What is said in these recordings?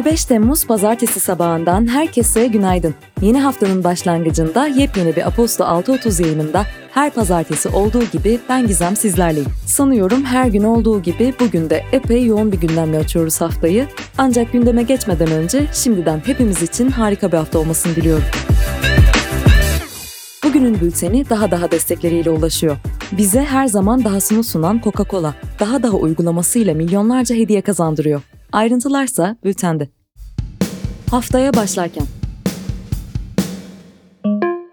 25 Temmuz pazartesi sabahından herkese günaydın. Yeni haftanın başlangıcında yepyeni bir Aposto 6.30 yayınında her pazartesi olduğu gibi ben Gizem sizlerleyim. Sanıyorum her gün olduğu gibi bugün de epey yoğun bir gündemle açıyoruz haftayı. Ancak gündeme geçmeden önce şimdiden hepimiz için harika bir hafta olmasını diliyorum. Bugünün bülteni daha daha destekleriyle ulaşıyor. Bize her zaman dahasını sunan Coca-Cola, daha daha uygulamasıyla milyonlarca hediye kazandırıyor. Ayrıntılarsa bültende. Haftaya başlarken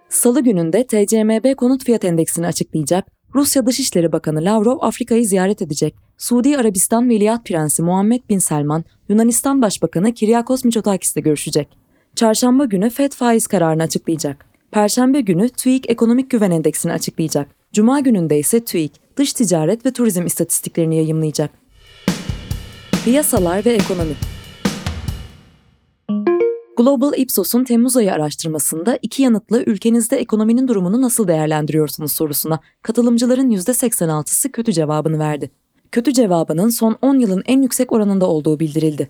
Salı gününde TCMB konut fiyat endeksini açıklayacak, Rusya Dışişleri Bakanı Lavrov Afrika'yı ziyaret edecek, Suudi Arabistan Veliaht Prensi Muhammed Bin Selman, Yunanistan Başbakanı Kiryakos Mitsotakis ile görüşecek. Çarşamba günü FED faiz kararını açıklayacak. Perşembe günü TÜİK Ekonomik Güven Endeksini açıklayacak. Cuma gününde ise TÜİK dış ticaret ve turizm istatistiklerini yayımlayacak. Piyasalar ve ekonomi Global Ipsos'un Temmuz ayı araştırmasında iki yanıtlı ülkenizde ekonominin durumunu nasıl değerlendiriyorsunuz sorusuna katılımcıların %86'sı kötü cevabını verdi. Kötü cevabının son 10 yılın en yüksek oranında olduğu bildirildi.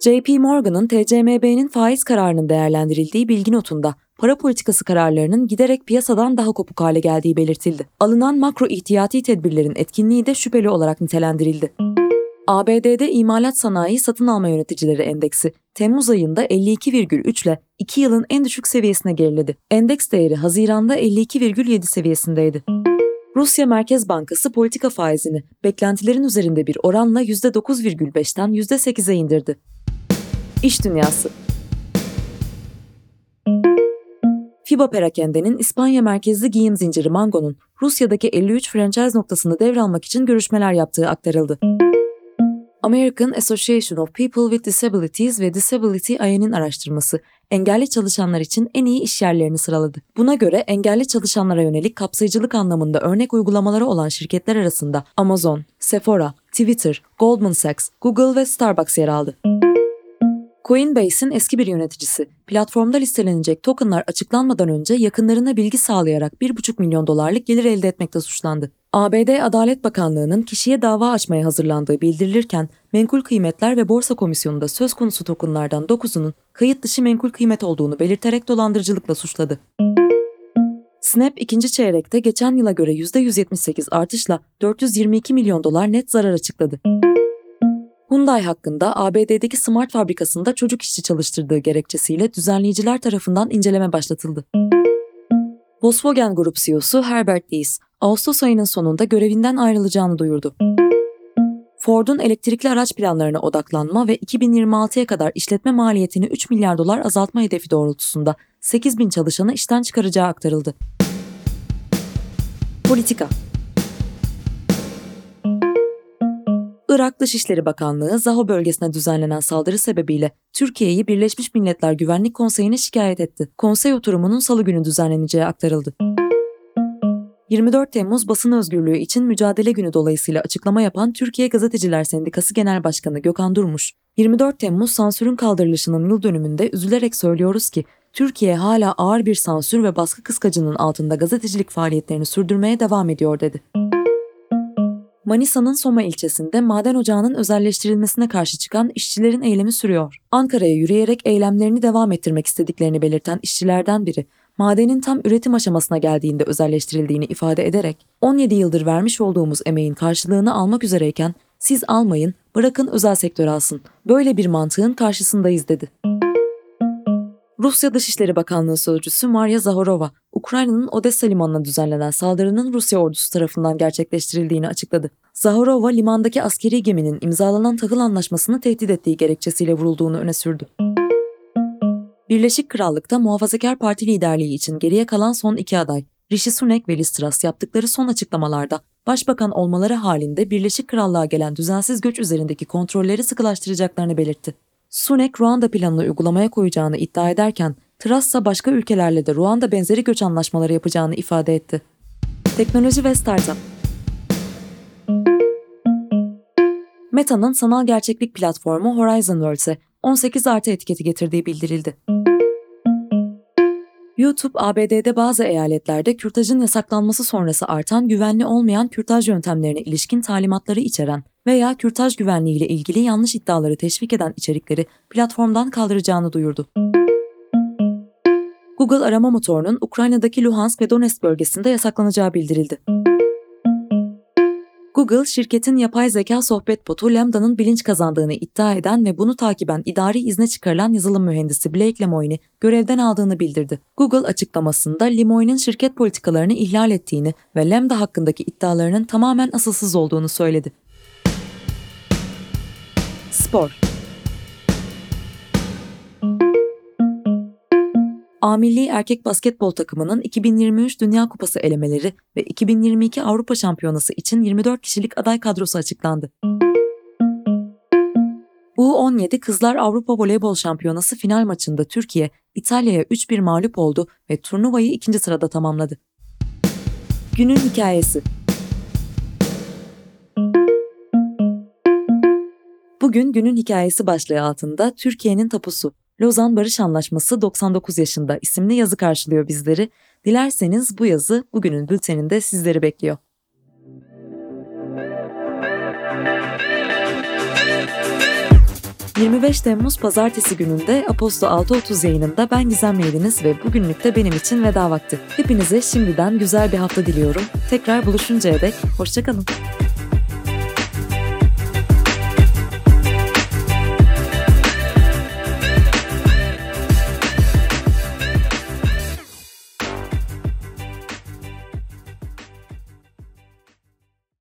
JP Morgan'ın TCMB'nin faiz kararının değerlendirildiği bilgi notunda para politikası kararlarının giderek piyasadan daha kopuk hale geldiği belirtildi. Alınan makro ihtiyati tedbirlerin etkinliği de şüpheli olarak nitelendirildi. ABD'de imalat sanayi satın alma yöneticileri endeksi Temmuz ayında 52,3 ile 2 yılın en düşük seviyesine geriledi. Endeks değeri Haziran'da 52,7 seviyesindeydi. Rusya Merkez Bankası politika faizini beklentilerin üzerinde bir oranla %9,5'ten %8'e indirdi. İş Dünyası FIBA Perakende'nin İspanya merkezli giyim zinciri Mango'nun Rusya'daki 53 franchise noktasını devralmak için görüşmeler yaptığı aktarıldı. American Association of People with Disabilities ve Disability IN'in araştırması engelli çalışanlar için en iyi iş yerlerini sıraladı. Buna göre engelli çalışanlara yönelik kapsayıcılık anlamında örnek uygulamaları olan şirketler arasında Amazon, Sephora, Twitter, Goldman Sachs, Google ve Starbucks yer aldı. Coinbase'in eski bir yöneticisi, platformda listelenecek tokenlar açıklanmadan önce yakınlarına bilgi sağlayarak 1,5 milyon dolarlık gelir elde etmekte suçlandı. ABD Adalet Bakanlığı'nın kişiye dava açmaya hazırlandığı bildirilirken, Menkul Kıymetler ve Borsa Komisyonu da söz konusu tokenlardan 9'unun kayıt dışı menkul kıymet olduğunu belirterek dolandırıcılıkla suçladı. Snap ikinci çeyrekte geçen yıla göre %178 artışla 422 milyon dolar net zarar açıkladı. Hyundai hakkında ABD'deki Smart fabrikasında çocuk işçi çalıştırdığı gerekçesiyle düzenleyiciler tarafından inceleme başlatıldı. Volkswagen Grup CEO'su Herbert Diess, Ağustos ayının sonunda görevinden ayrılacağını duyurdu. Ford'un elektrikli araç planlarına odaklanma ve 2026'ya kadar işletme maliyetini 3 milyar dolar azaltma hedefi doğrultusunda 8 bin çalışanı işten çıkaracağı aktarıldı. Politika Irak Dışişleri Bakanlığı Zaho bölgesine düzenlenen saldırı sebebiyle Türkiye'yi Birleşmiş Milletler Güvenlik Konseyi'ne şikayet etti. Konsey oturumunun salı günü düzenleneceği aktarıldı. 24 Temmuz basın özgürlüğü için mücadele günü dolayısıyla açıklama yapan Türkiye Gazeteciler Sendikası Genel Başkanı Gökhan Durmuş, 24 Temmuz sansürün kaldırılışının yıl dönümünde üzülerek söylüyoruz ki Türkiye hala ağır bir sansür ve baskı kıskacının altında gazetecilik faaliyetlerini sürdürmeye devam ediyor dedi. Manisa'nın Soma ilçesinde maden ocağının özelleştirilmesine karşı çıkan işçilerin eylemi sürüyor. Ankara'ya yürüyerek eylemlerini devam ettirmek istediklerini belirten işçilerden biri, madenin tam üretim aşamasına geldiğinde özelleştirildiğini ifade ederek 17 yıldır vermiş olduğumuz emeğin karşılığını almak üzereyken siz almayın, bırakın özel sektör alsın. Böyle bir mantığın karşısındayız dedi. Rusya Dışişleri Bakanlığı Sözcüsü Maria Zahorova, Ukrayna'nın Odessa limanına düzenlenen saldırının Rusya ordusu tarafından gerçekleştirildiğini açıkladı. Zahorova, limandaki askeri geminin imzalanan tahıl anlaşmasını tehdit ettiği gerekçesiyle vurulduğunu öne sürdü. Birleşik Krallık'ta Muhafazakar Parti liderliği için geriye kalan son iki aday, Rishi Sunak ve Liz Truss yaptıkları son açıklamalarda başbakan olmaları halinde Birleşik Krallığa gelen düzensiz göç üzerindeki kontrolleri sıkılaştıracaklarını belirtti. Sunak Ruanda planını uygulamaya koyacağını iddia ederken Truss ise başka ülkelerle de Ruanda benzeri göç anlaşmaları yapacağını ifade etti. Teknoloji ve Startup Meta'nın sanal gerçeklik platformu Horizon Worlds'e 18 artı etiketi getirdiği bildirildi. YouTube, ABD'de bazı eyaletlerde kürtajın yasaklanması sonrası artan güvenli olmayan kürtaj yöntemlerine ilişkin talimatları içeren veya kürtaj güvenliği ile ilgili yanlış iddiaları teşvik eden içerikleri platformdan kaldıracağını duyurdu. Google arama motorunun Ukrayna'daki Luhansk ve Donetsk bölgesinde yasaklanacağı bildirildi. Google, şirketin yapay zeka sohbet botu Lambda'nın bilinç kazandığını iddia eden ve bunu takiben idari izne çıkarılan yazılım mühendisi Blake Lemoine'i görevden aldığını bildirdi. Google açıklamasında Lemoine'in şirket politikalarını ihlal ettiğini ve Lambda hakkındaki iddialarının tamamen asılsız olduğunu söyledi. Spor A milli erkek basketbol takımının 2023 Dünya Kupası elemeleri ve 2022 Avrupa Şampiyonası için 24 kişilik aday kadrosu açıklandı. U17 Kızlar Avrupa Voleybol Şampiyonası final maçında Türkiye, İtalya'ya 3-1 mağlup oldu ve turnuvayı ikinci sırada tamamladı. Günün hikayesi Bugün günün hikayesi başlığı altında Türkiye'nin tapusu Lozan Barış Anlaşması 99 yaşında isimli yazı karşılıyor bizleri. Dilerseniz bu yazı bugünün bülteninde sizleri bekliyor. ...25 Temmuz Pazartesi gününde Aposto 6.30 yayınında ben Gizem Meydiniz ve bugünlük de benim için veda vakti. Hepinize şimdiden güzel bir hafta diliyorum. Tekrar buluşuncaya dek hoşçakalın.